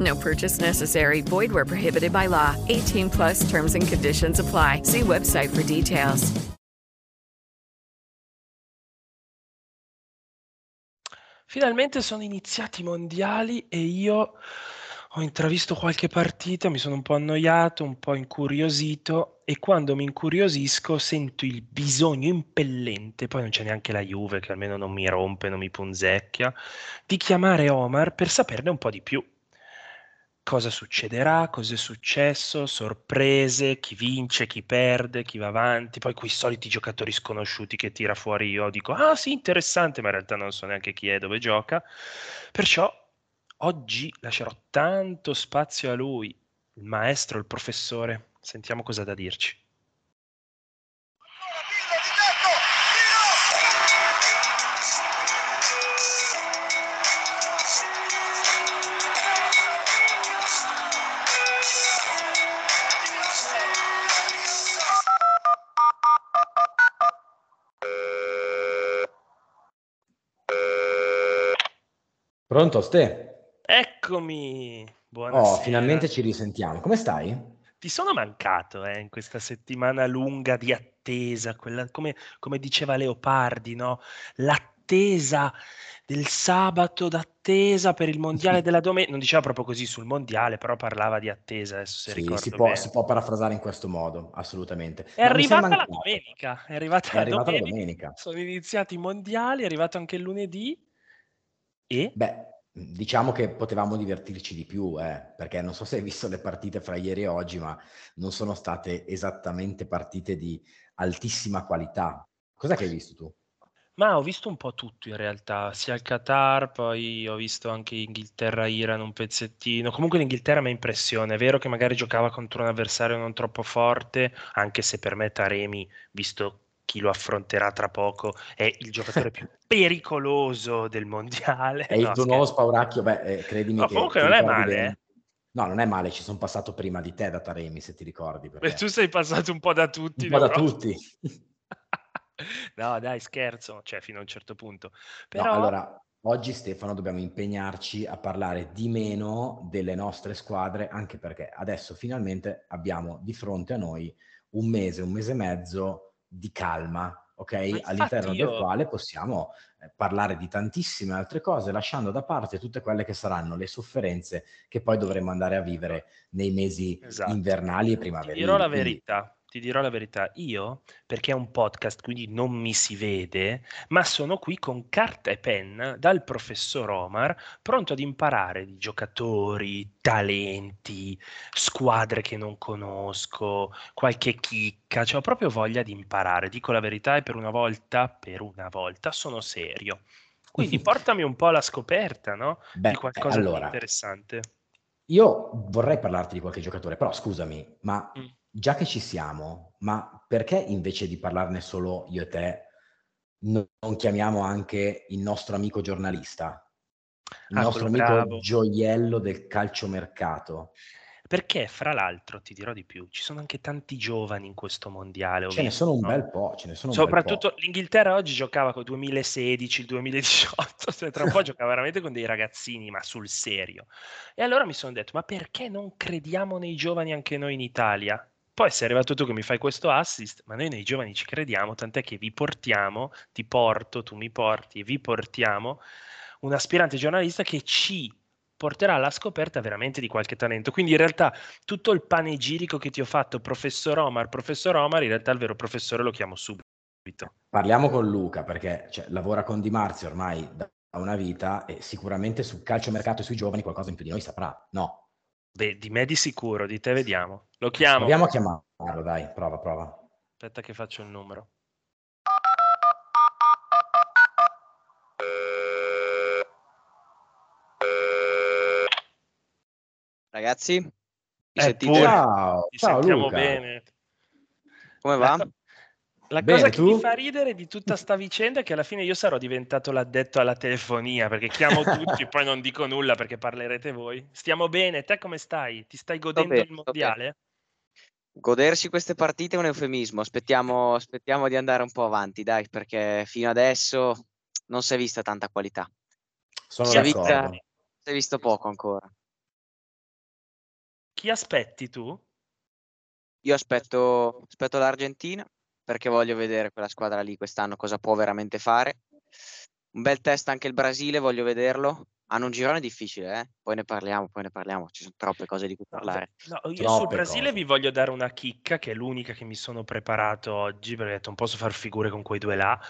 No purchase necessary. Void where prohibited by law. 18 plus terms and conditions apply. See website for details. Finalmente sono iniziati i mondiali e io ho intravisto qualche partita, mi sono un po' annoiato, un po' incuriosito e quando mi incuriosisco sento il bisogno impellente, poi non c'è neanche la Juve che almeno non mi rompe, non mi punzecchia, di chiamare Omar per saperne un po' di più. Cosa succederà, cosa è successo, sorprese, chi vince, chi perde, chi va avanti, poi quei soliti giocatori sconosciuti che tira fuori io dico ah sì interessante, ma in realtà non so neanche chi è, dove gioca. Perciò oggi lascerò tanto spazio a lui, il maestro, il professore. Sentiamo cosa ha da dirci. Pronto, Ste? Eccomi! Oh, Buonasera. finalmente ci risentiamo. Come stai? Ti sono mancato eh, in questa settimana lunga di attesa, quella, come, come diceva Leopardi, no? L'attesa del sabato d'attesa per il mondiale della domenica. Non diceva proprio così sul mondiale, però parlava di attesa, adesso se Sì, ricordo si può, si può parafrasare in questo modo, assolutamente. È arrivata la domenica, è arrivata È la arrivata la domenica. sono iniziati i mondiali, è arrivato anche il lunedì e... Beh, diciamo che potevamo divertirci di più, eh, perché non so se hai visto le partite fra ieri e oggi, ma non sono state esattamente partite di altissima qualità. Cos'è che hai visto tu? Ma ho visto un po' tutto in realtà, sia il Qatar, poi ho visto anche Inghilterra-Iran un pezzettino. Comunque l'Inghilterra mi ha impressione, è vero che magari giocava contro un avversario non troppo forte, anche se per me Taremi, visto chi lo affronterà tra poco, è il giocatore più pericoloso del mondiale. È il No, tuo scherzo. nuovo spauracchio? Beh, eh, credimi No, che comunque non è male, eh. No, non è male, ci sono passato prima di te da Taremi, se ti ricordi. Beh, Perché... tu sei passato un po' da tutti, Un po' da però. tutti. No, dai, scherzo, cioè fino a un certo punto. No, Però allora, oggi Stefano dobbiamo impegnarci a parlare di meno delle nostre squadre, anche perché adesso finalmente abbiamo di fronte a noi un mese, un mese e mezzo di calma, ok? All'interno del quale possiamo eh, parlare di tantissime altre cose, lasciando da parte tutte quelle che saranno le sofferenze che poi dovremo andare a vivere nei mesi Esatto. invernali e Ti primaverili. dirò la verità, ti dirò la verità. Io, perché è un podcast, quindi non mi si vede, ma sono qui con carta e penna dal professor Omar, pronto ad imparare di giocatori, talenti, squadre che non conosco, qualche chicca. Cioè, ho proprio voglia di imparare. Dico la verità e per una volta, per una volta, sono serio. Quindi portami un po' alla scoperta, no? Beh, Di qualcosa di allora, interessante. Io vorrei parlarti di qualche giocatore, però scusami, ma Mm. Già che ci siamo, ma perché invece di parlarne solo io e te, no- non chiamiamo anche il nostro amico giornalista, il Ah, nostro amico bravo. gioiello del calciomercato? Perché, fra l'altro, ti dirò di più, ci sono anche tanti giovani in questo mondiale, Ce ne sono un no? bel po', ce ne sono un bel po'. Soprattutto l'Inghilterra oggi giocava con il 2016, il 2018, cioè tra un po' giocava veramente con dei ragazzini, ma sul serio. E allora mi sono detto, ma perché non crediamo nei giovani anche noi in Italia? Poi sei arrivato tu che mi fai questo assist, ma noi nei giovani ci crediamo, tant'è che vi portiamo, ti porto, tu mi porti, vi portiamo un aspirante giornalista che ci porterà alla scoperta veramente di qualche talento. Quindi in realtà tutto il panegirico che ti ho fatto, professor Omar, professor Omar, in realtà il vero professore lo chiamo subito. Parliamo con Luca perché cioè, lavora con Di Marzio ormai da una vita e sicuramente sul calciomercato e sui giovani qualcosa in più di noi saprà. No. Beh, di me di sicuro, di te vediamo. Lo chiamo. Proviamo a chiamarlo, dai, prova, prova. Aspetta che faccio il numero. Ragazzi, mi Eh, sentite? Ciao, Ti ciao sentiamo Luca. bene. Come va? La Bene, cosa che mi tu? fa ridere di tutta sta vicenda è che alla fine io sarò diventato l'addetto alla telefonia perché chiamo tutti e poi non dico nulla perché parlerete voi. Stiamo bene, te come stai? Ti stai godendo bene, il mondiale? Godersi queste partite è un eufemismo. Aspettiamo, aspettiamo di andare un po' avanti, dai, perché fino adesso non si è vista tanta qualità. Sono Si è vista, si è visto poco ancora. Chi aspetti tu? Io aspetto, aspetto l'Argentina perché voglio vedere quella squadra lì quest'anno cosa può veramente fare. Un bel test anche il Brasile, voglio vederlo. Hanno un girone difficile, eh? Poi ne parliamo, poi ne parliamo. Ci sono troppe cose di cui parlare. No, io sul Brasile cose. vi voglio dare una chicca che è l'unica che mi sono preparato oggi perché ho detto non posso far figure con quei due là.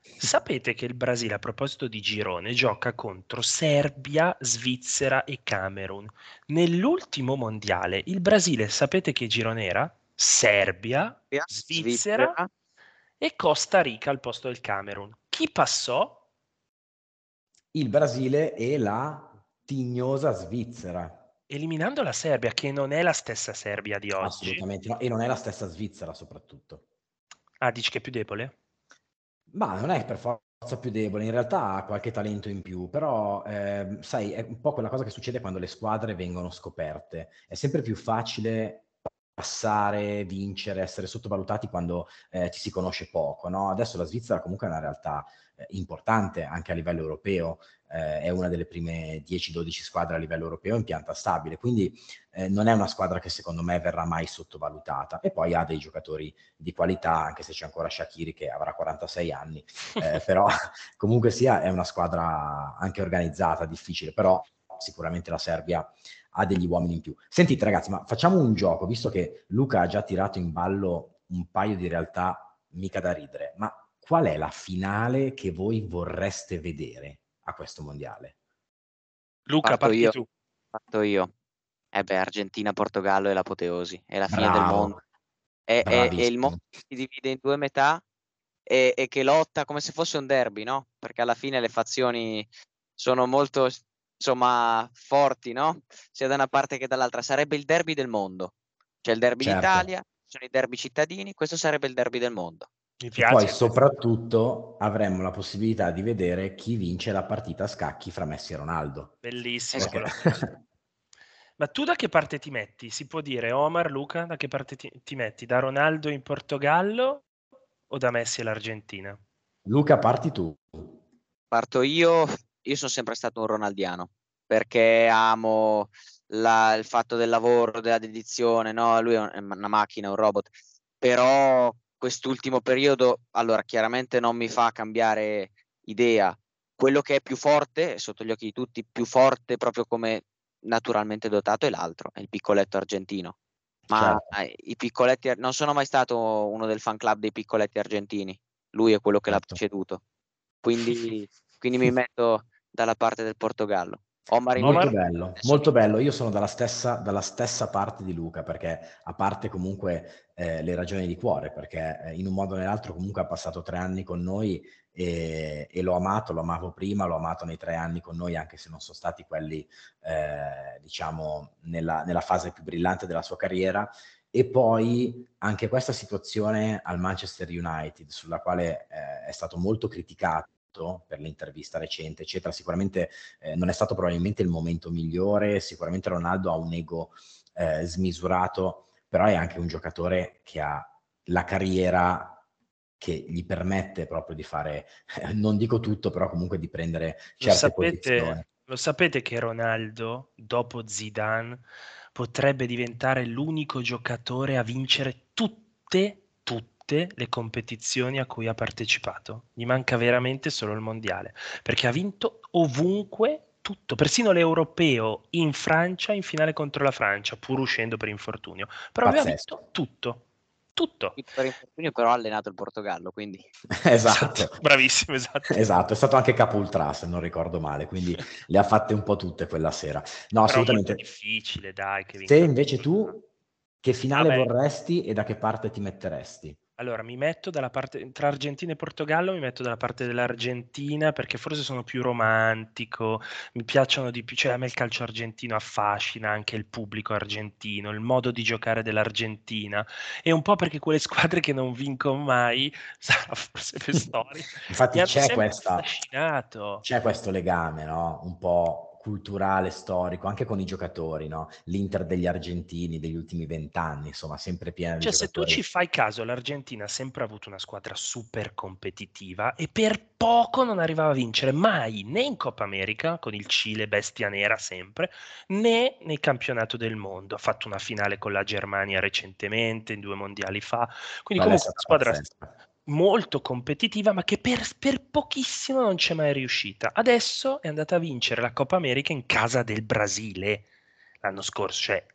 Sapete che il Brasile, a proposito di girone, gioca contro Serbia, Svizzera e Camerun. Nell'ultimo mondiale, il Brasile, sapete che girone era? Serbia, Svizzera e Costa Rica al posto del Camerun. Chi passò? Il Brasile e la tignosa Svizzera. Eliminando la Serbia, che non è la stessa Serbia di oggi. Assolutamente no. E non è la stessa Svizzera soprattutto. Ah, dici che è più debole? Ma non è per forza più debole, in realtà ha qualche talento in più, però ehm, sai, è un po' quella cosa che succede quando le squadre vengono scoperte. È sempre più facile passare, vincere, essere sottovalutati quando eh, ci si conosce poco, no? Adesso la Svizzera comunque è una realtà eh, importante anche a livello europeo, eh, è una delle prime 10-12 squadre a livello europeo in pianta stabile, quindi eh, non è una squadra che secondo me verrà mai sottovalutata e poi ha dei giocatori di qualità, anche se c'è ancora Shakiri che avrà 46 anni, eh, però comunque sia è una squadra anche organizzata, difficile, però sicuramente la Serbia ha degli uomini in più. Sentite ragazzi, ma facciamo un gioco, visto che Luca ha già tirato in ballo un paio di realtà mica da ridere, ma qual è la finale che voi vorreste vedere a questo mondiale? Luca, Parto parti io. tu. Fatto io. Eh beh, Argentina-Portogallo è l'apoteosi, è la fine del Bravo. mondo. È, è- è il mondo che si divide in due metà e, e che lotta come se fosse un derby, no? Perché alla fine le fazioni sono molto, insomma, forti, no? Sia da una parte che dall'altra. Sarebbe il derby del mondo. C'è il derby Certo. d'Italia, sono i derby cittadini, questo sarebbe il derby del mondo. Mi E piace. poi soprattutto avremmo la possibilità di vedere chi vince la partita a scacchi fra Messi e Ronaldo. Bellissimo. Perché- quello. Ma tu da che parte ti metti? Si può dire, Omar, Luca, da che parte ti, ti metti? Da Ronaldo in Portogallo o da Messi all'Argentina? Luca, parti tu. Parto io, io sono sempre stato un ronaldiano perché amo la- il fatto del lavoro, della dedizione, no? Lui è un- è una macchina, un robot, però quest'ultimo periodo, allora chiaramente non mi fa cambiare idea. Quello che è più forte, è sotto gli occhi di tutti, più forte proprio come naturalmente dotato è l'altro, è il piccoletto argentino. Ma Certo. eh, i piccoletti, non sono mai stato uno del fan club dei piccoletti argentini, lui è quello che l'ha Certo. preceduto. Quindi, quindi mi metto dalla parte del Portogallo. Omar Molto invece- bello, molto bello. Io sono dalla stessa, dalla stessa parte di Luca, perché a parte comunque eh, le ragioni di cuore, perché eh, in un modo o nell'altro comunque ha passato tre anni con noi e, e l'ho amato, lo amavo prima, l'ho amato nei tre anni con noi, anche se non sono stati quelli, eh, diciamo, nella, nella fase più brillante della sua carriera. E poi anche questa situazione al Manchester United, sulla quale eh, è stato molto criticato per l'intervista recente, eccetera, sicuramente eh, non è stato probabilmente il momento migliore, sicuramente Ronaldo ha un ego eh, smisurato, però è anche un giocatore che ha la carriera che gli permette proprio di fare, non dico tutto, però comunque di prendere Lo certe posizioni. sapete, lo sapete che Ronaldo, dopo Zidane, potrebbe diventare l'unico giocatore a vincere tutte, tutte le competizioni a cui ha partecipato. Gli manca veramente solo il mondiale, perché ha vinto ovunque tutto, persino l'europeo in Francia in finale contro la Francia, pur uscendo per infortunio. Però aveva Pazzesco. vinto tutto, tutto. Per infortunio però ha allenato il Portogallo, quindi esatto. Bravissimo, esatto. Esatto, è stato anche capo ultra, se non ricordo male, quindi le ha fatte un po' tutte quella sera. No, Però assolutamente. molto difficile, dai. Che Se invece tutto. tu che finale Vabbè. vorresti e da che parte ti metteresti? Allora, mi metto dalla parte tra Argentina e Portogallo, mi metto dalla parte dell'Argentina perché forse sono più romantico, mi piacciono di più, cioè a me il calcio argentino affascina anche il pubblico argentino, il modo di giocare dell'Argentina e un po' perché quelle squadre che non vincono mai, sarà forse per storia, Infatti c'è, questa, affascinato. c'è questo legame, no? Un po' culturale, storico, anche con i giocatori, no? L'Inter degli argentini degli ultimi vent'anni, insomma, sempre piena di Cioè, se tu giocatori. ci fai caso, l'Argentina ha sempre avuto una squadra super competitiva e per poco non arrivava a vincere mai né in Coppa America con il Cile bestia nera sempre, né nel campionato del mondo. Ha fatto una finale con la Germania recentemente, in due mondiali fa. Quindi è comunque una squadra pazzesca. Molto competitiva, ma che per, per pochissimo non c'è mai riuscita. Adesso è andata a vincere la Coppa America in casa del Brasile l'anno scorso, cioè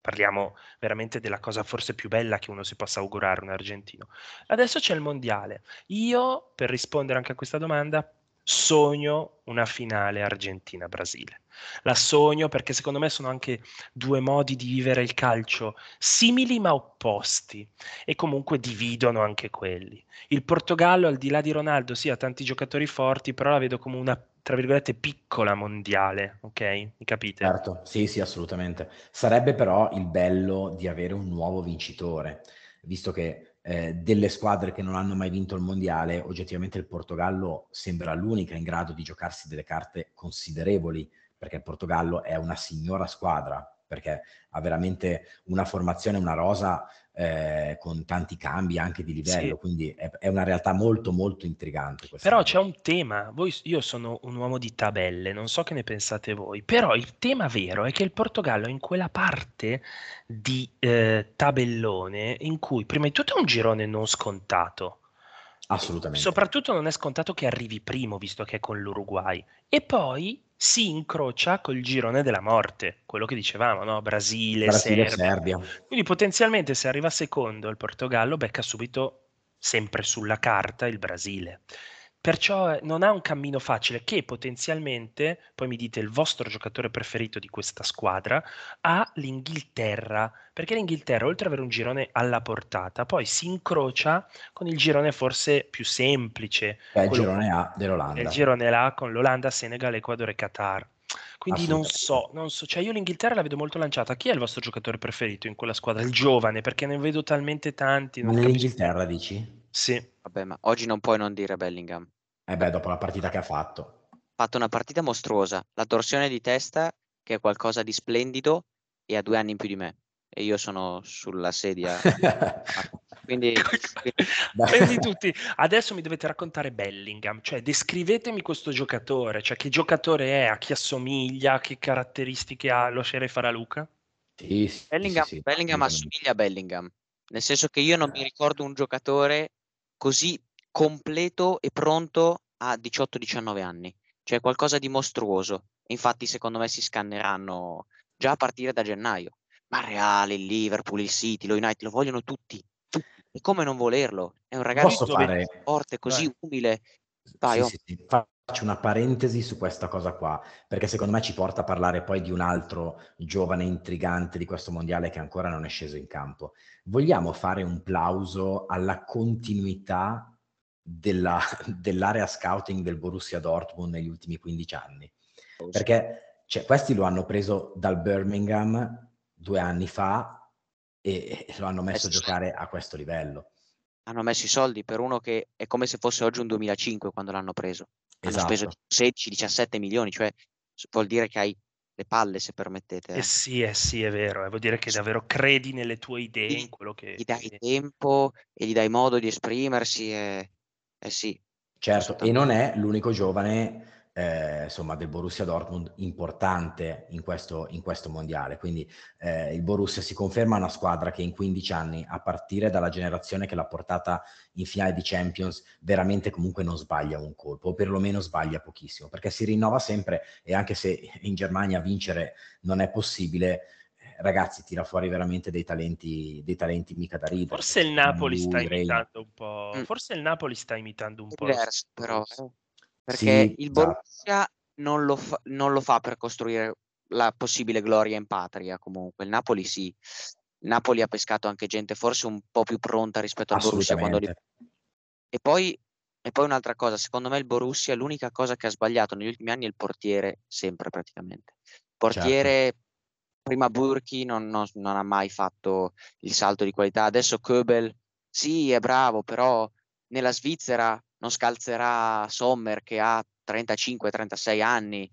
parliamo veramente della cosa forse più bella che uno si possa augurare un argentino. Adesso c'è il mondiale. Io, per rispondere anche a questa domanda, sogno una finale Argentina-Brasile. La sogno perché secondo me sono anche due modi di vivere il calcio simili ma opposti e comunque dividono anche quelli. Il Portogallo, al di là di Ronaldo, sì, ha tanti giocatori forti, però la vedo come una, tra virgolette, piccola mondiale, ok? Mi capite? Certo, sì, sì, assolutamente. Sarebbe però il bello di avere un nuovo vincitore, visto che eh, delle squadre che non hanno mai vinto il mondiale, oggettivamente il Portogallo sembra l'unica in grado di giocarsi delle carte considerevoli, perché il Portogallo è una signora squadra, perché ha veramente una formazione, una rosa eh, con tanti cambi anche di livello, Sì. quindi è, è una realtà molto molto intrigante. Però cosa. c'è un tema, voi, io sono un uomo di tabelle, non so che ne pensate voi, però il tema vero è che il Portogallo è in quella parte di eh, tabellone in cui prima di tutto è un girone non scontato, Assolutamente. soprattutto non è scontato che arrivi primo visto che è con l'Uruguay e poi si incrocia col girone della morte, quello che dicevamo, no? Brasile, Brasile Serbia. Serbia. Quindi potenzialmente se arriva secondo il Portogallo becca subito sempre sulla carta il Brasile. Perciò eh, non ha un cammino facile che potenzialmente, poi mi dite il vostro giocatore preferito di questa squadra, ha l'Inghilterra, perché l'Inghilterra oltre ad avere un girone alla portata, poi si incrocia con il girone forse più semplice, è il girone A è dell'Olanda. il girone là con l'Olanda, Senegal, Ecuador e Qatar. Quindi non so, non so, cioè io l'Inghilterra la vedo molto lanciata. Chi è il vostro giocatore preferito in quella squadra? Il giovane, perché ne vedo talmente tanti. Non capisco. nell'Inghilterra dici? Sì, vabbè, ma oggi non puoi non dire Bellingham. Eh beh, dopo la partita che ha fatto. Ha fatto una partita mostruosa, la torsione di testa che è qualcosa di splendido e ha due anni in più di me e io sono sulla sedia. Quindi, prendi tutti. Adesso mi dovete raccontare Bellingham, cioè descrivetemi questo giocatore, cioè che giocatore è, a chi assomiglia, che caratteristiche ha. Lo lascerei fare a Luca? Sì, sì, Bellingham, sì, sì, Bellingham assomiglia a Bellingham, nel senso che io non mi ricordo un giocatore così completo e pronto a 18-19 anni, cioè qualcosa di mostruoso. Infatti, secondo me si scanneranno già a partire da gennaio. Ma Reale, il Liverpool, il City, lo United lo vogliono tutti. E come non volerlo? È un ragazzo fare... forte, così Vai. umile. Vai, Sì, oh. sì, sì. Faccio una parentesi su questa cosa qua, perché secondo me ci porta a parlare poi di un altro giovane intrigante di questo mondiale che ancora non è sceso in campo. Vogliamo fare un plauso alla continuità della- dell'area scouting del Borussia Dortmund negli ultimi 15 anni? Perché cioè, questi lo hanno preso dal Birmingham due anni fa e e lo hanno messo a Eh giocare a questo livello. hanno messo i soldi per uno che è come se fosse oggi un 2005 quando l'hanno preso. Hanno speso Esatto. 16-17 milioni, cioè vuol dire che hai le palle, se permettete. Eh eh. sì, eh sì, è vero, eh, vuol dire che davvero credi nelle tue idee, in quello che... Gli dai tempo e gli dai modo di esprimersi. E... Eh sì, Certo, e non è l'unico giovane eh, insomma, del Borussia Dortmund importante in questo, in questo mondiale. Quindi eh, il Borussia si conferma una squadra che in 15 anni, a partire dalla generazione che l'ha portata in finale di Champions, veramente comunque non sbaglia un colpo, o perlomeno sbaglia pochissimo, perché si rinnova sempre e anche se in Germania vincere non è possibile, ragazzi, tira fuori veramente dei talenti, dei talenti mica da ridere. Forse il Napoli sta imitando un po'. Mm. Forse il Napoli sta imitando un po'. Diverso, però. Eh. Perché sì, il esatto. Borussia non lo, fa, non lo fa per costruire la possibile gloria in patria, comunque. Il Napoli sì. Il Napoli ha pescato anche gente forse un po' più pronta rispetto al Borussia quando li... E poi e poi un'altra cosa, secondo me il Borussia l'unica cosa che ha sbagliato negli ultimi anni è il portiere, sempre praticamente. Portiere certo prima Burki non, non, non, ha mai fatto il salto di qualità, adesso Köbel sì è bravo, però nella Svizzera non scalzerà Sommer che ha 35-36 anni,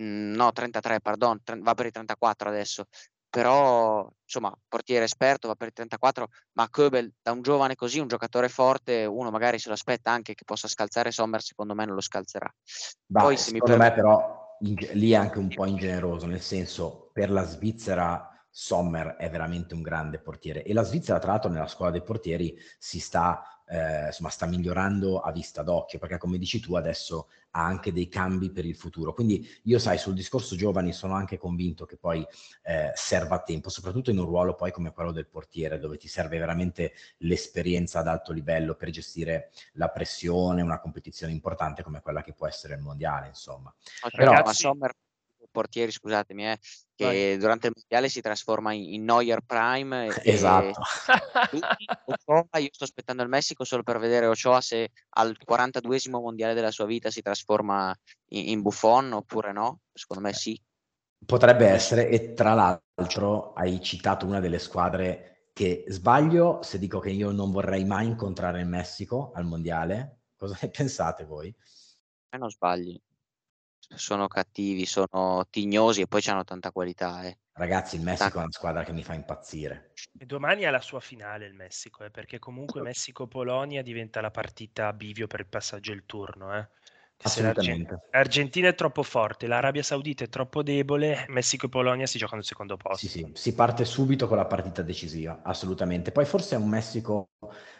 mm, no 33 pardon, va per i 34 adesso, però insomma portiere esperto va per i 34, ma Köbel da un giovane così, un giocatore forte, uno magari se lo aspetta anche che possa scalzare Sommer, secondo me non lo scalzerà. Bah, Poi, se secondo mi per... me però in, lì è anche un po' ingeneroso, nel senso per la Svizzera Sommer è veramente un grande portiere e la Svizzera tra l'altro nella scuola dei portieri si sta eh, insomma, sta migliorando a vista d'occhio, perché come dici tu adesso ha anche dei cambi per il futuro. Quindi io sai, sul discorso giovani sono anche convinto che poi eh, serva tempo, soprattutto in un ruolo poi come quello del portiere, dove ti serve veramente l'esperienza ad alto livello per gestire la pressione, una competizione importante come quella che può essere il mondiale, insomma. Però, ma Sommer portieri, scusatemi, eh, che Vai. durante il mondiale si trasforma in, in Neuer Prime. Esatto. Ochoa, io sto aspettando il Messico solo per vedere Ochoa se al 42esimo mondiale della sua vita si trasforma in, in Buffon oppure no. Secondo me sì. Potrebbe essere, e tra l'altro hai citato una delle squadre che sbaglio se dico che io non vorrei mai incontrare il Messico al mondiale. Cosa ne pensate voi? Eh, non sbagli sono cattivi, sono tignosi e poi hanno tanta qualità. Eh. Ragazzi, il Messico è una squadra che mi fa impazzire. E domani è la sua finale il Messico, eh, perché comunque Messico-Polonia diventa la partita a bivio per il passaggio il turno. Eh. Assolutamente. L'Argentina è troppo forte, l'Arabia Saudita è troppo debole, Messico e Polonia si giocano al secondo posto. Sì, sì, si parte subito con la partita decisiva, assolutamente. Poi forse è un Messico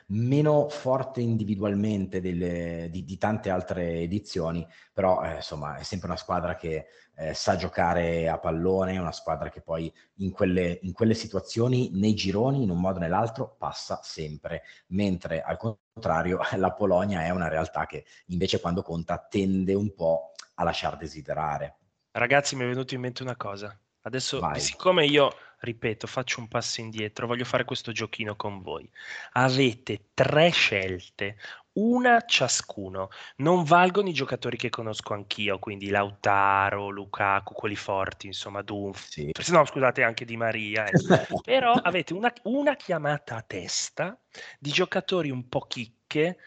meno forte individualmente delle, di, di, tante altre edizioni, però eh, insomma è sempre una squadra che eh, sa giocare a pallone, una squadra che poi in quelle, in quelle situazioni, nei gironi, in un modo o nell'altro, passa sempre, mentre al contrario la Polonia è una realtà che invece quando conta tende un po' a lasciar desiderare. Ragazzi, mi è venuto in mente una cosa. Adesso, Vai. siccome io ripeto, faccio un passo indietro, voglio fare questo giochino con voi. Avete tre scelte, una ciascuno. Non valgono i giocatori che conosco anch'io, quindi Lautaro, Lukaku, quelli forti, insomma, Dunf. Sì. No, scusate, anche Di Maria. Eh. Però avete una, una chiamata a testa di giocatori un po' chicche,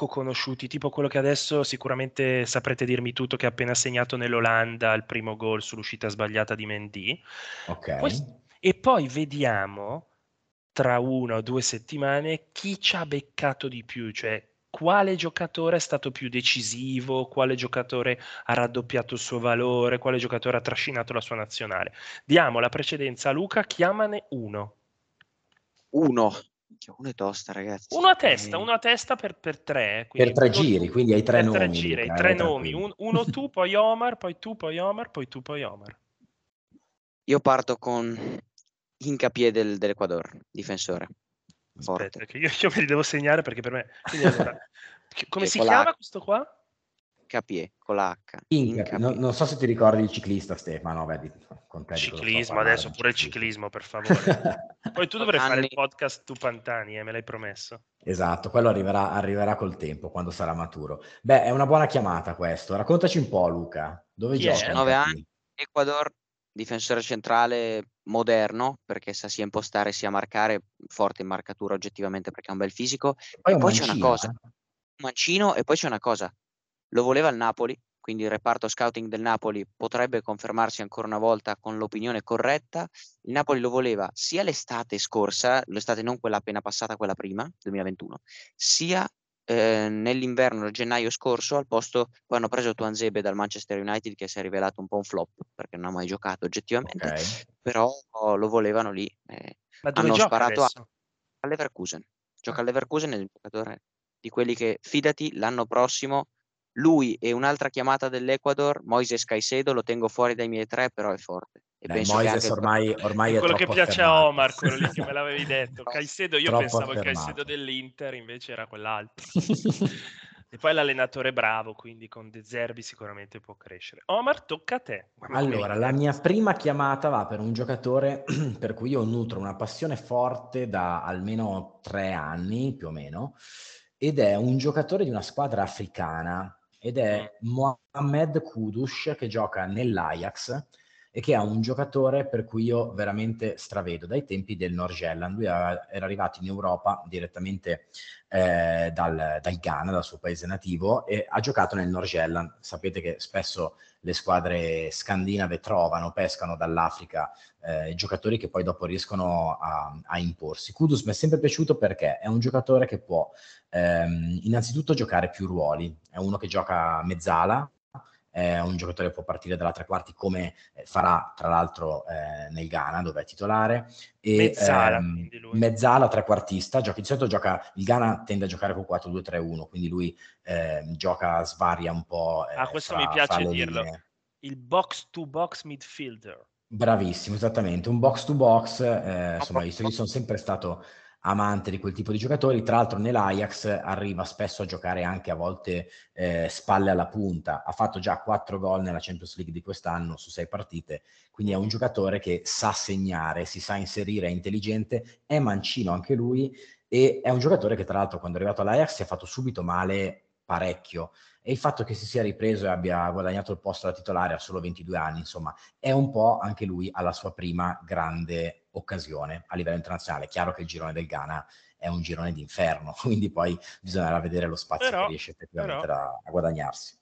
poco conosciuti, tipo quello che adesso sicuramente saprete dirmi tutto, che ha appena segnato nell'Olanda il primo gol sull'uscita sbagliata di Mendy. Ok. Poi, e poi vediamo tra una o due settimane chi ci ha beccato di più, cioè quale giocatore è stato più decisivo, quale giocatore ha raddoppiato il suo valore, quale giocatore ha trascinato la sua nazionale. Diamo la precedenza a Luca, chiamane uno. Uno. Uno è tosta, ragazzi. Uno a testa, uno a testa per, per tre. Per tre giri, tu, quindi hai tre nomi. Tre giri, Luca, tre nomi. Un, uno tu, poi Omar, poi tu, poi Omar, poi tu, poi Omar. Io parto con Incapié del, dell'Equador, difensore. Aspetta, che io, io, me li devo segnare perché per me... Allora, come si chiama questo qua? Capier con la H. Inca, non, non, so se ti ricordi il ciclista Stefano, vedi, con te ciclismo, adesso pure il ciclismo per favore. Poi tu dovrai fare il podcast tu Pantani, eh, me l'hai promesso. Esatto, quello arriverà, arriverà, col tempo, quando sarà maturo. Beh, è una buona chiamata questo. Raccontaci un po', Luca. Dove Chi giochi? 9 anni, Ecuador, difensore centrale moderno, perché sa sia impostare sia marcare, forte in marcatura oggettivamente perché ha un bel fisico. Poi e poi c'è una cosa, eh. mancino e poi c'è una cosa, lo voleva il Napoli, quindi il reparto scouting del Napoli potrebbe confermarsi ancora una volta con l'opinione corretta. Il Napoli lo voleva sia l'estate scorsa, l'estate non quella appena passata, quella prima, 2021, sia eh, nell'inverno, gennaio scorso, al posto poi hanno preso Tuanzebe dal Manchester United che si è rivelato un po' un flop perché non ha mai giocato oggettivamente, Ok. però lo volevano lì. eh, Ma hanno sparato a- adesso? all'Everkusen. Gioca Ah. all'Everkusen, è un giocatore di quelli che, fidati, l'anno prossimo lui e un'altra chiamata dell'Ecuador, Moises Caicedo, lo tengo fuori dai miei tre, però è forte. E Dai, penso che Moises anche- ormai, ormai È è quello che piace a affermato. Omar, quello lì che me l'avevi detto. Caicedo, io Troppo pensavo il affermato. Caicedo dell'Inter, invece era quell'altro. e poi l'allenatore è bravo, quindi con De Zerbi sicuramente può crescere. Omar, tocca a te. Come Allora, come- la mia prima chiamata va per un giocatore per cui io nutro una passione forte da almeno tre anni, più o meno, ed è un giocatore di una squadra africana, ed è Mohamed Kudus che gioca nell'Ajax e che è un giocatore per cui io veramente stravedo dai tempi del Norgelland. Lui era arrivato in Europa direttamente eh, dal, dal Ghana, dal suo paese nativo, e ha giocato nel Norgelland. Sapete che spesso le squadre scandinave trovano, pescano dall'Africa eh, giocatori che poi dopo riescono a, a imporsi. Kudus mi è sempre piaciuto perché è un giocatore che può ehm, innanzitutto giocare più ruoli, è uno che gioca mezzala, è un giocatore può partire dalla tre quarti come eh, farà tra l'altro eh, nel Ghana dove è titolare e Mezzala, ehm, mezzala trequartista gioca, di solito gioca il Ghana tende a giocare con 4-2-3-1 quindi lui ehm, gioca svaria un po' eh, Ah, questo fra- mi piace dirlo. linee. Il box to box midfielder. Bravissimo, esattamente, un box to box, eh, insomma, io sono sempre stato amante di quel tipo di giocatori, tra l'altro nell'Ajax arriva spesso a giocare anche a volte eh, spalle alla punta, ha fatto già quattro gol nella Champions League di quest'anno su sei partite, quindi è un giocatore che sa segnare, si sa inserire, è intelligente, è mancino anche lui e è un giocatore che tra l'altro quando è arrivato all'Ajax si è fatto subito male parecchio. E il fatto che si sia ripreso e abbia guadagnato il posto da titolare a solo 22 anni, insomma, è un po' anche lui alla sua prima grande occasione a livello internazionale. È chiaro che il girone del Ghana è un girone d'inferno, quindi poi bisognerà vedere lo spazio Però- che riesce effettivamente però- a, a guadagnarsi.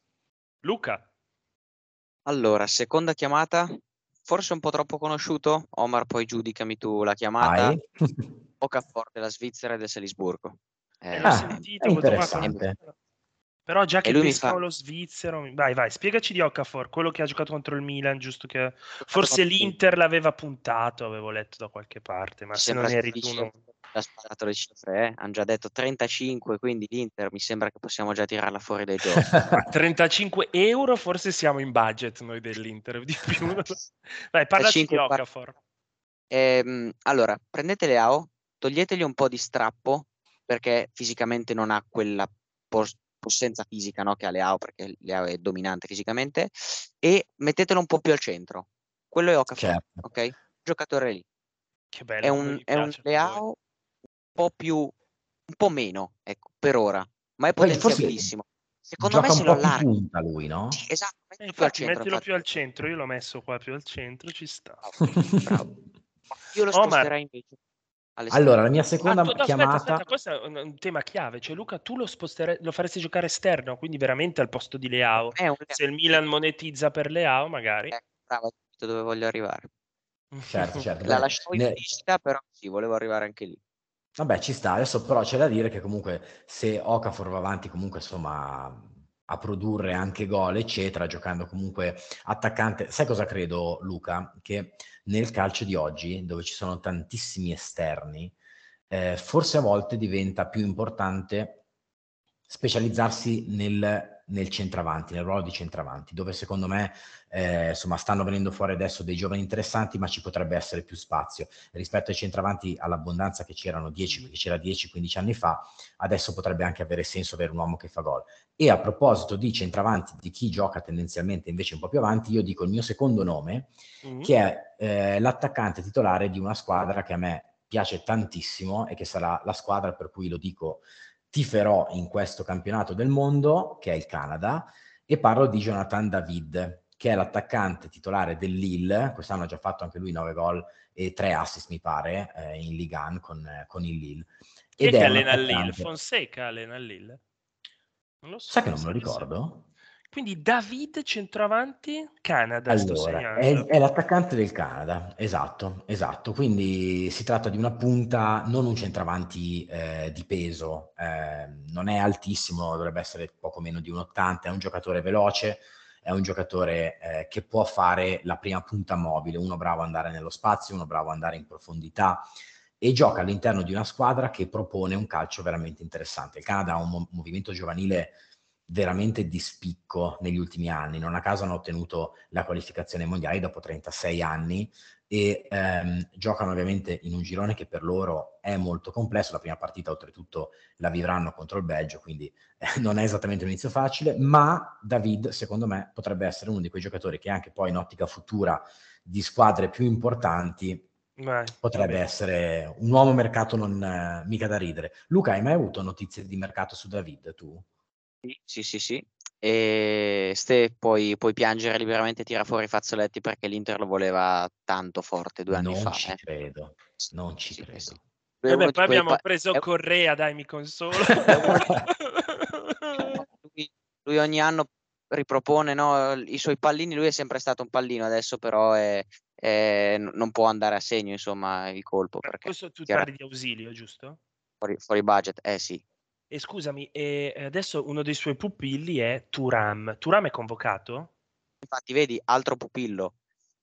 Luca, Allora, seconda chiamata, forse un po' troppo conosciuto. Omar, poi giudicami tu la chiamata. Vai. Okafor della Svizzera e del Salisburgo. eh, Ah, sentito, è interessante. Però già che pescano fa- lo svizzero, vai, vai, spiegaci di Okafor, quello che ha giocato contro il Milan, giusto che forse l'Inter l'aveva puntato, avevo letto da qualche parte, ma Mi se non eri tu non... ha sparato le cifre, eh? hanno già detto 35, quindi l'Inter mi sembra che possiamo già tirarla fuori dai giochi. Ma 35 euro forse siamo in budget noi dell'Inter, di più. Vai, parlaci di 35, Okafor. Ehm, allora, prendete Leao, toglietegli un po' di strappo perché fisicamente non ha quella pos- possenza fisica no, che ha Leao, perché Leao è dominante fisicamente, e mettetelo un po' più al centro. Quello è Okafor, Certo. ok? Giocatore lì. Che bello, È un, è un voi. Leao un po' più, un po' meno, ecco, per ora, ma è potenziabilissimo. Secondo Gioca me se lo allarga. punta lui, no? Sì, esatto, Eh, mettilo più al infatti, centro. mettilo infatti. più al centro, io l'ho messo qua più al centro, ci sta. Bravo. Io lo Omar. sposterei invece all'esterno. Allora, la mia seconda Ah, tu- no, aspetta, chiamata... aspetta, questo è un, un tema chiave. Cioè, Luca, tu lo sposterei, lo faresti giocare esterno, quindi veramente al posto di Leao. È un Se il Milan monetizza per Leao, magari. Eh, bravo, dove voglio arrivare. Certo, certo. La lasciavo ne- implicita, però sì, volevo arrivare anche lì. Vabbè, ci sta. Adesso però c'è da dire che comunque se Okafor va avanti comunque insomma a produrre anche gol, eccetera, giocando comunque attaccante. Sai cosa credo, Luca? Che nel calcio di oggi, dove ci sono tantissimi esterni, eh, forse a volte diventa più importante specializzarsi nel, nel centravanti, nel ruolo di centravanti, dove secondo me eh, insomma stanno venendo fuori adesso dei giovani interessanti, ma ci potrebbe essere più spazio rispetto ai centravanti all'abbondanza che c'erano 10, che c'era 10-15 anni fa, adesso potrebbe anche avere senso avere un uomo che fa gol. E a proposito di centravanti, di chi gioca tendenzialmente invece un po' più avanti, io dico il mio secondo nome, Mm. che è eh, l'attaccante titolare di una squadra che a me piace tantissimo e che sarà la squadra per cui lo dico tiferò in questo campionato del mondo, che è il Canada, e parlo di Jonathan David, che è l'attaccante titolare del Lille, quest'anno ha già fatto anche lui 9 gol e 3 assist mi pare eh, in Ligue 1 con, con il Lille. Ed che è un allena il Lille? Fonseca allena il Lille? Non lo so. Sai che non me lo ricordo? Quindi David centroavanti Canada, Allora, è, è l'attaccante del Canada, esatto, esatto. Quindi si tratta di una punta, non un centravanti eh, di peso, eh, non è altissimo, dovrebbe essere poco meno di un 80, è un giocatore veloce, è un giocatore eh, che può fare la prima punta mobile, uno bravo ad andare nello spazio, uno bravo ad andare in profondità e gioca all'interno di una squadra che propone un calcio veramente interessante. Il Canada ha un mo- movimento giovanile veramente di spicco negli ultimi anni. Non a caso hanno ottenuto la qualificazione mondiale dopo 36 anni e ehm, giocano ovviamente in un girone che per loro è molto complesso. La prima partita oltretutto la vivranno contro il Belgio, quindi eh, non è esattamente un inizio facile, ma David secondo me potrebbe essere uno di quei giocatori che anche poi in ottica futura di squadre più importanti Vai, potrebbe vabbè. essere un uomo mercato non eh, mica da ridere. Luca, hai mai avuto notizie di mercato su David tu? Sì, sì, sì, sì. E Ste puoi, puoi piangere liberamente, tira fuori i fazzoletti perché l'Inter lo voleva tanto forte due anni non fa. ci eh. credo, non ci Sì, credo. sì. Uno di poi abbiamo pa- preso è- Correa, dai, mi consolo. lui, lui ogni anno ripropone no, i suoi pallini, lui è sempre stato un pallino, adesso però è- è- non può andare a segno, insomma, il colpo perché Questo tu chiaro- parli di ausilio, giusto? fuori, fuori budget, eh sì. E scusami, e adesso uno dei suoi pupilli è Turam. Turam è convocato? Infatti, vedi, altro pupillo.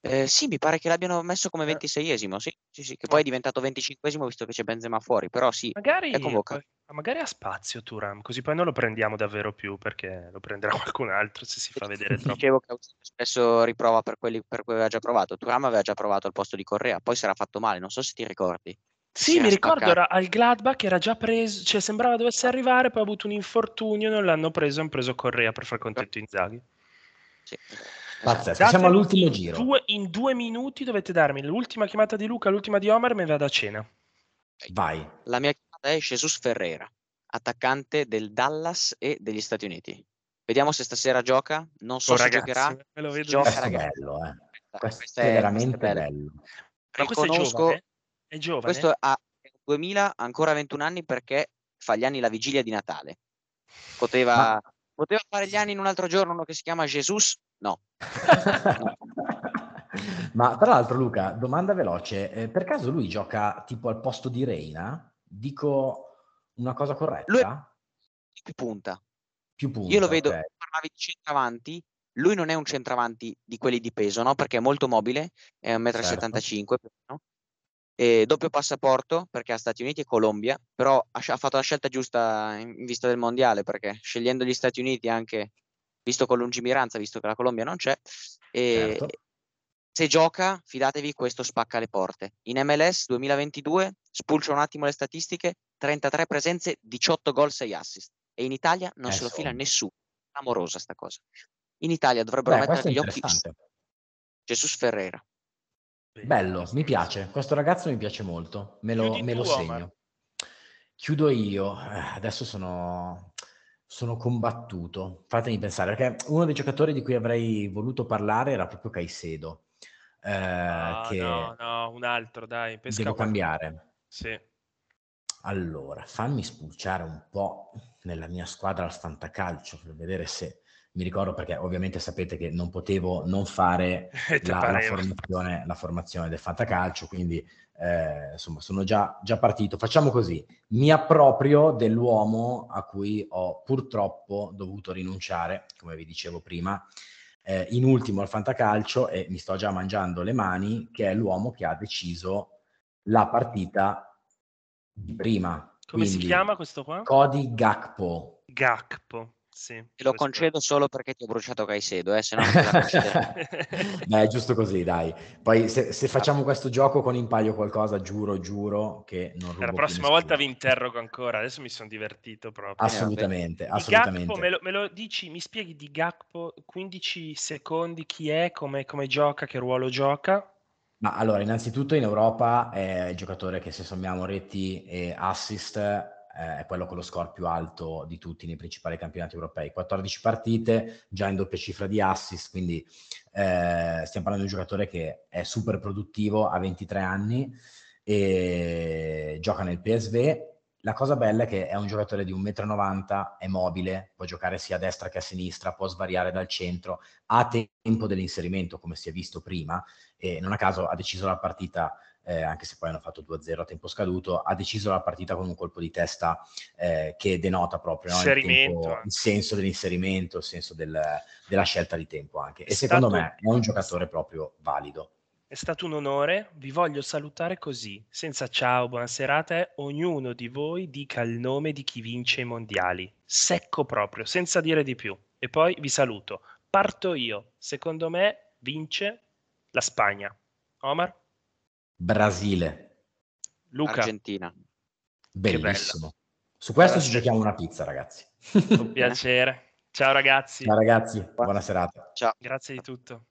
Eh, sì, mi pare che l'abbiano messo come Eh. 26esimo, sì, sì, sì, che poi è diventato 25esimo visto che c'è Benzema fuori, però sì, Magari, è convocato. ma magari ha spazio Turam, così poi non lo prendiamo davvero più perché lo prenderà qualcun altro se si fa vedere troppo. Dicevo che spesso riprova per quelli per cui aveva già provato. Turam aveva già provato al posto di Correa, poi si era fatto male, non so se ti ricordi. Sì, mi ricordo, era al Gladbach, era già preso, cioè sembrava dovesse arrivare, poi ha avuto un infortunio, non l'hanno preso, hanno preso Correa per far contento Inzaghi. Sì. Pazzesco, siamo all'ultimo in giro. Due, in due minuti dovete darmi l'ultima chiamata di Luca, l'ultima di Omar e me vado a cena. Vai. La mia chiamata è Jesus Ferreira, attaccante del Dallas e degli Stati Uniti. Vediamo se stasera gioca, non so Oh, se ragazzi, giocherà. me lo vedo Gioca, Questo è bello, eh. Questo questa è è- veramente questa è bella. bello. Ma questo è Riconosco- giovane? È giovane? Questo ha 2000, ancora 21 anni perché fa gli anni la vigilia di Natale. Poteva, Ma- poteva fare gli anni in un altro giorno, uno che si chiama Jesus? No. Ma tra l'altro, Luca, domanda veloce: eh, per caso lui gioca tipo al posto di Reina? Dico una cosa corretta? Lui- Più punta. Più punta, Io lo vedo, ok. parlavi di centravanti, lui non è un centravanti di quelli di peso, no? Perché è molto mobile, è 1,75 m più o meno. E doppio passaporto perché ha Stati Uniti e Colombia, però ha, ha fatto la scelta giusta in, in vista del mondiale perché scegliendo gli Stati Uniti anche visto con lungimiranza, visto che la Colombia non c'è, e Certo. se gioca, fidatevi, questo spacca le porte. In MLS 2022, spulcio un attimo le statistiche, 33 presenze, 18 gol, 6 assist. E in Italia non Eh, se lo fila nessuno. Amorosa sta cosa. In Italia dovrebbero Beh, mettere gli occhi su. Jesus Ferreira. Bello, mi piace. Questo ragazzo mi piace molto. Me lo, Chiudi me lo tu, Omar. segno. Chiudo io. Eh, adesso sono, sono combattuto. Fatemi pensare, perché uno dei giocatori di cui avrei voluto parlare era proprio Caicedo. eh, No, che no, no, un altro, dai. pesca devo qualcuno. cambiare. Sì. Allora, fammi spulciare un po' nella mia squadra al fantacalcio per vedere se mi ricordo perché ovviamente sapete che non potevo non fare la, la formazione, la formazione del fantacalcio, quindi eh, insomma sono già, già partito. Facciamo così, mi approprio dell'uomo a cui ho purtroppo dovuto rinunciare, come vi dicevo prima, eh, in ultimo al fantacalcio e mi sto già mangiando le mani, che è l'uomo che ha deciso la partita di prima. Come si Quindi, chiama questo qua? Cody Gakpo. Gakpo. Sì, Te lo questo- concedo solo perché ti ho bruciato Caicedo, eh, se no. Beh, è giusto così, dai. Poi se, se facciamo questo gioco con impaio qualcosa, giuro, giuro che non rubo La prossima volta vi interrogo ancora. Adesso mi sono divertito proprio. Assolutamente, Di assolutamente. Gakpo, me lo, me lo dici, mi spieghi di Gakpo 15 secondi chi è, come, come gioca, che ruolo gioca? Ma allora, innanzitutto in Europa è il giocatore che se sommiamo reti e assist eh, è quello con lo score più alto di tutti nei principali campionati europei. 14 partite, già in doppia cifra di assist, quindi eh, stiamo parlando di un giocatore che è super produttivo, ha 23 anni e gioca nel PSV. la cosa bella è che è un giocatore di 1,90 m, è mobile, può giocare sia a destra che a sinistra, può svariare dal centro, ha tempo dell'inserimento come si è visto prima e non a caso ha deciso la partita eh, anche se poi hanno fatto 2-0 a tempo scaduto, ha deciso la partita con un colpo di testa eh, che denota proprio no? il, tempo, il, senso dell'inserimento, il senso del, della scelta di tempo anche. E è secondo stato... me è un giocatore proprio valido. È stato un onore, vi voglio salutare così, senza ciao, buona serata, ognuno di voi dica il nome di chi vince i mondiali, secco proprio, senza dire di più. E poi vi saluto. Parto io, secondo me vince la Spagna. Omar? Brasile. Luca. Argentina. Bellissimo. Su questo ci giochiamo una pizza, ragazzi. Un piacere. Ciao ragazzi. Ciao ragazzi, buona serata. Ciao. Grazie di tutto.